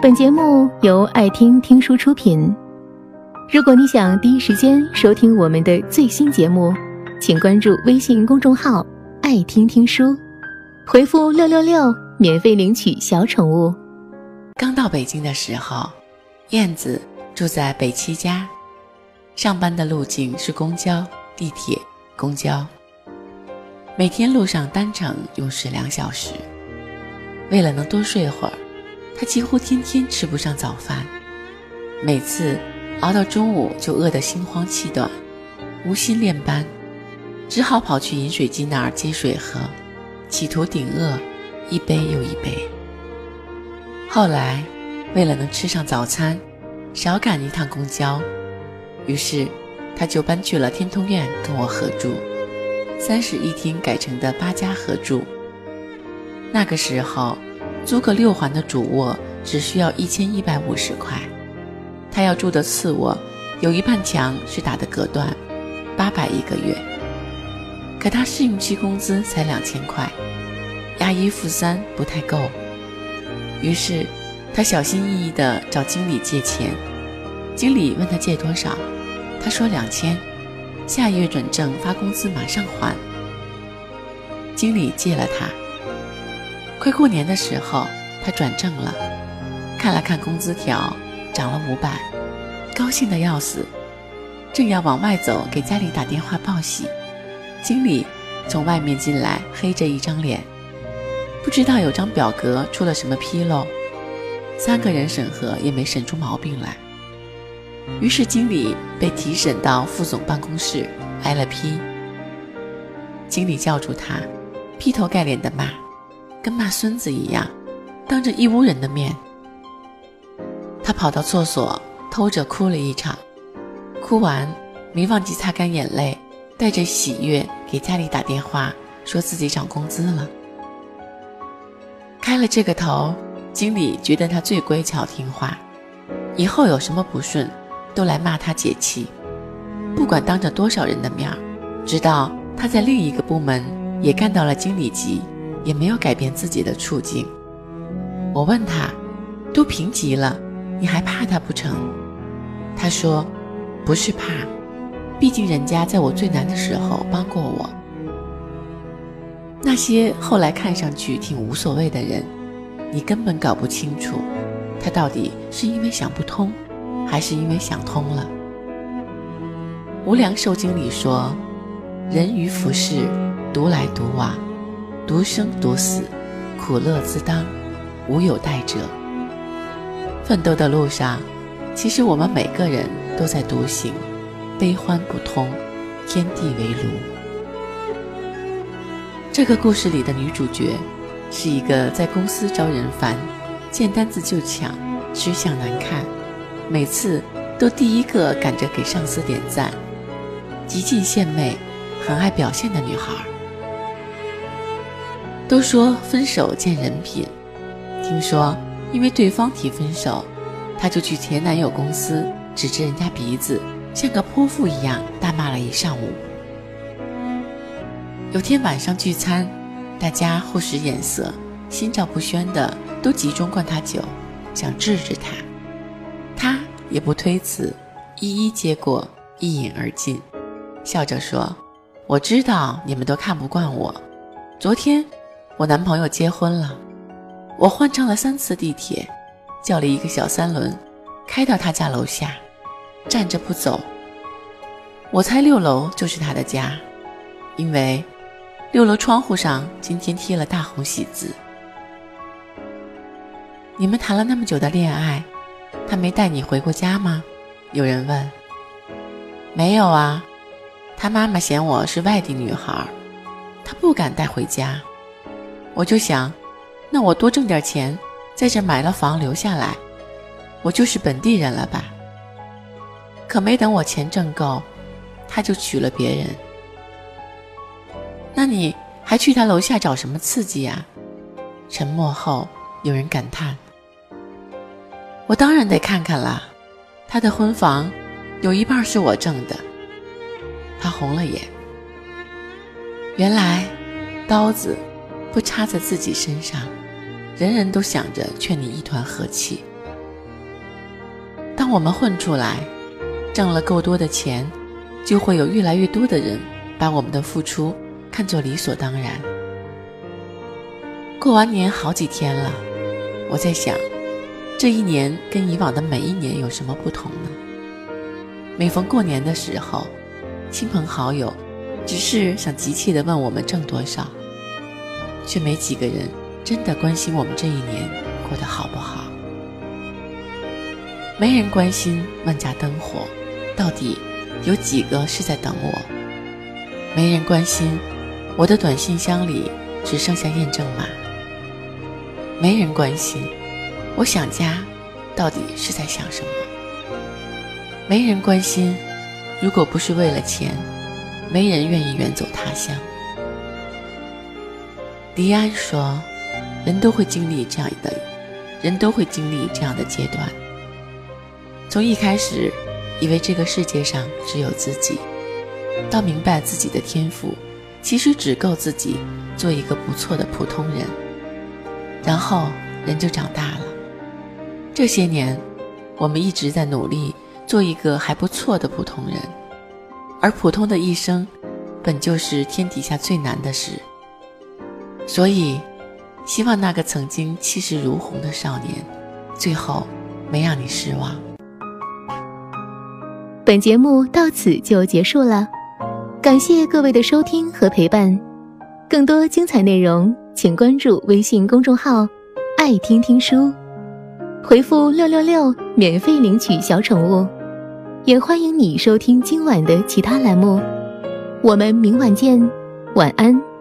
本节目由爱听听书出品。如果你想第一时间收听我们的最新节目，请关注微信公众号“爱听听书”，回复“六六六”免费领取小宠物。刚到北京的时候，燕子住在北七家，上班的路径是公交、地铁、公交，每天路上单程用时两小时。为了能多睡会儿。他几乎天天吃不上早饭，每次熬到中午就饿得心慌气短，无心练班，只好跑去饮水机那儿接水喝，企图顶饿，一杯又一杯。后来，为了能吃上早餐，少赶一趟公交，于是他就搬去了天通苑跟我合住，三室一厅改成的八家合住。那个时候。租个六环的主卧只需要一千一百五十块，他要住的次卧有一半墙是打的隔断，八百一个月。可他试用期工资才两千块，押一付三不太够。于是他小心翼翼地找经理借钱，经理问他借多少，他说两千，下月准证发工资马上还。经理借了他。快过年的时候，他转正了，看了看工资条，涨了五百，高兴的要死。正要往外走，给家里打电话报喜，经理从外面进来，黑着一张脸，不知道有张表格出了什么纰漏，三个人审核也没审出毛病来。于是经理被提审到副总办公室，挨了批。经理叫住他，劈头盖脸的骂。跟骂孙子一样，当着一屋人的面，他跑到厕所偷着哭了一场，哭完没忘记擦干眼泪，带着喜悦给家里打电话，说自己涨工资了。开了这个头，经理觉得他最乖巧听话，以后有什么不顺，都来骂他解气，不管当着多少人的面儿，直到他在另一个部门也干到了经理级。也没有改变自己的处境。我问他：“都评级了，你还怕他不成？”他说：“不是怕，毕竟人家在我最难的时候帮过我。那些后来看上去挺无所谓的人，你根本搞不清楚，他到底是因为想不通，还是因为想通了。”无良寿经理说：“人于浮世，独来独往。”独生独死，苦乐自当，无有代者。奋斗的路上，其实我们每个人都在独行，悲欢不通，天地为炉。这个故事里的女主角，是一个在公司招人烦，见单子就抢，吃相难看，每次都第一个赶着给上司点赞，极尽献媚，很爱表现的女孩。都说分手见人品，听说因为对方提分手，她就去前男友公司指着人家鼻子，像个泼妇一样大骂了一上午。有天晚上聚餐，大家互使眼色，心照不宣的都集中灌他酒，想治治他，他也不推辞，一一接过，一饮而尽，笑着说：“我知道你们都看不惯我，昨天。”我男朋友结婚了，我换乘了三次地铁，叫了一个小三轮，开到他家楼下，站着不走。我猜六楼就是他的家，因为六楼窗户上今天贴了大红喜字。你们谈了那么久的恋爱，他没带你回过家吗？有人问。没有啊，他妈妈嫌我是外地女孩，他不敢带回家。我就想，那我多挣点钱，在这买了房留下来，我就是本地人了吧？可没等我钱挣够，他就娶了别人。那你还去他楼下找什么刺激呀？沉默后，有人感叹：“我当然得看看啦，他的婚房有一半是我挣的。”他红了眼。原来，刀子。不插在自己身上，人人都想着劝你一团和气，当我们混出来，挣了够多的钱，就会有越来越多的人把我们的付出看作理所当然。过完年好几天了，我在想，这一年跟以往的每一年有什么不同呢？每逢过年的时候，亲朋好友只是想急切地问我们挣多少，却没几个人真的关心我们这一年过得好不好。没人关心万家灯火到底有几个是在等我，没人关心我的短信箱里只剩下验证码。没人关心，我想家，到底是在想什么？没人关心，如果不是为了钱，没人愿意远走他乡。迪安说：“人都会经历这样的，人都会经历这样的阶段。从一开始，以为这个世界上只有自己，到明白自己的天赋，其实只够自己做一个不错的普通人。”然后人就长大了。这些年，我们一直在努力做一个还不错的普通人，而普通的一生，本就是天底下最难的事。所以，希望那个曾经气势如虹的少年，最后没让你失望。本节目到此就结束了，感谢各位的收听和陪伴，更多精彩内容。请关注微信公众号“爱听听书”，回复“六六六”免费领取小宠物。也欢迎你收听今晚的其他栏目。我们明晚见，晚安。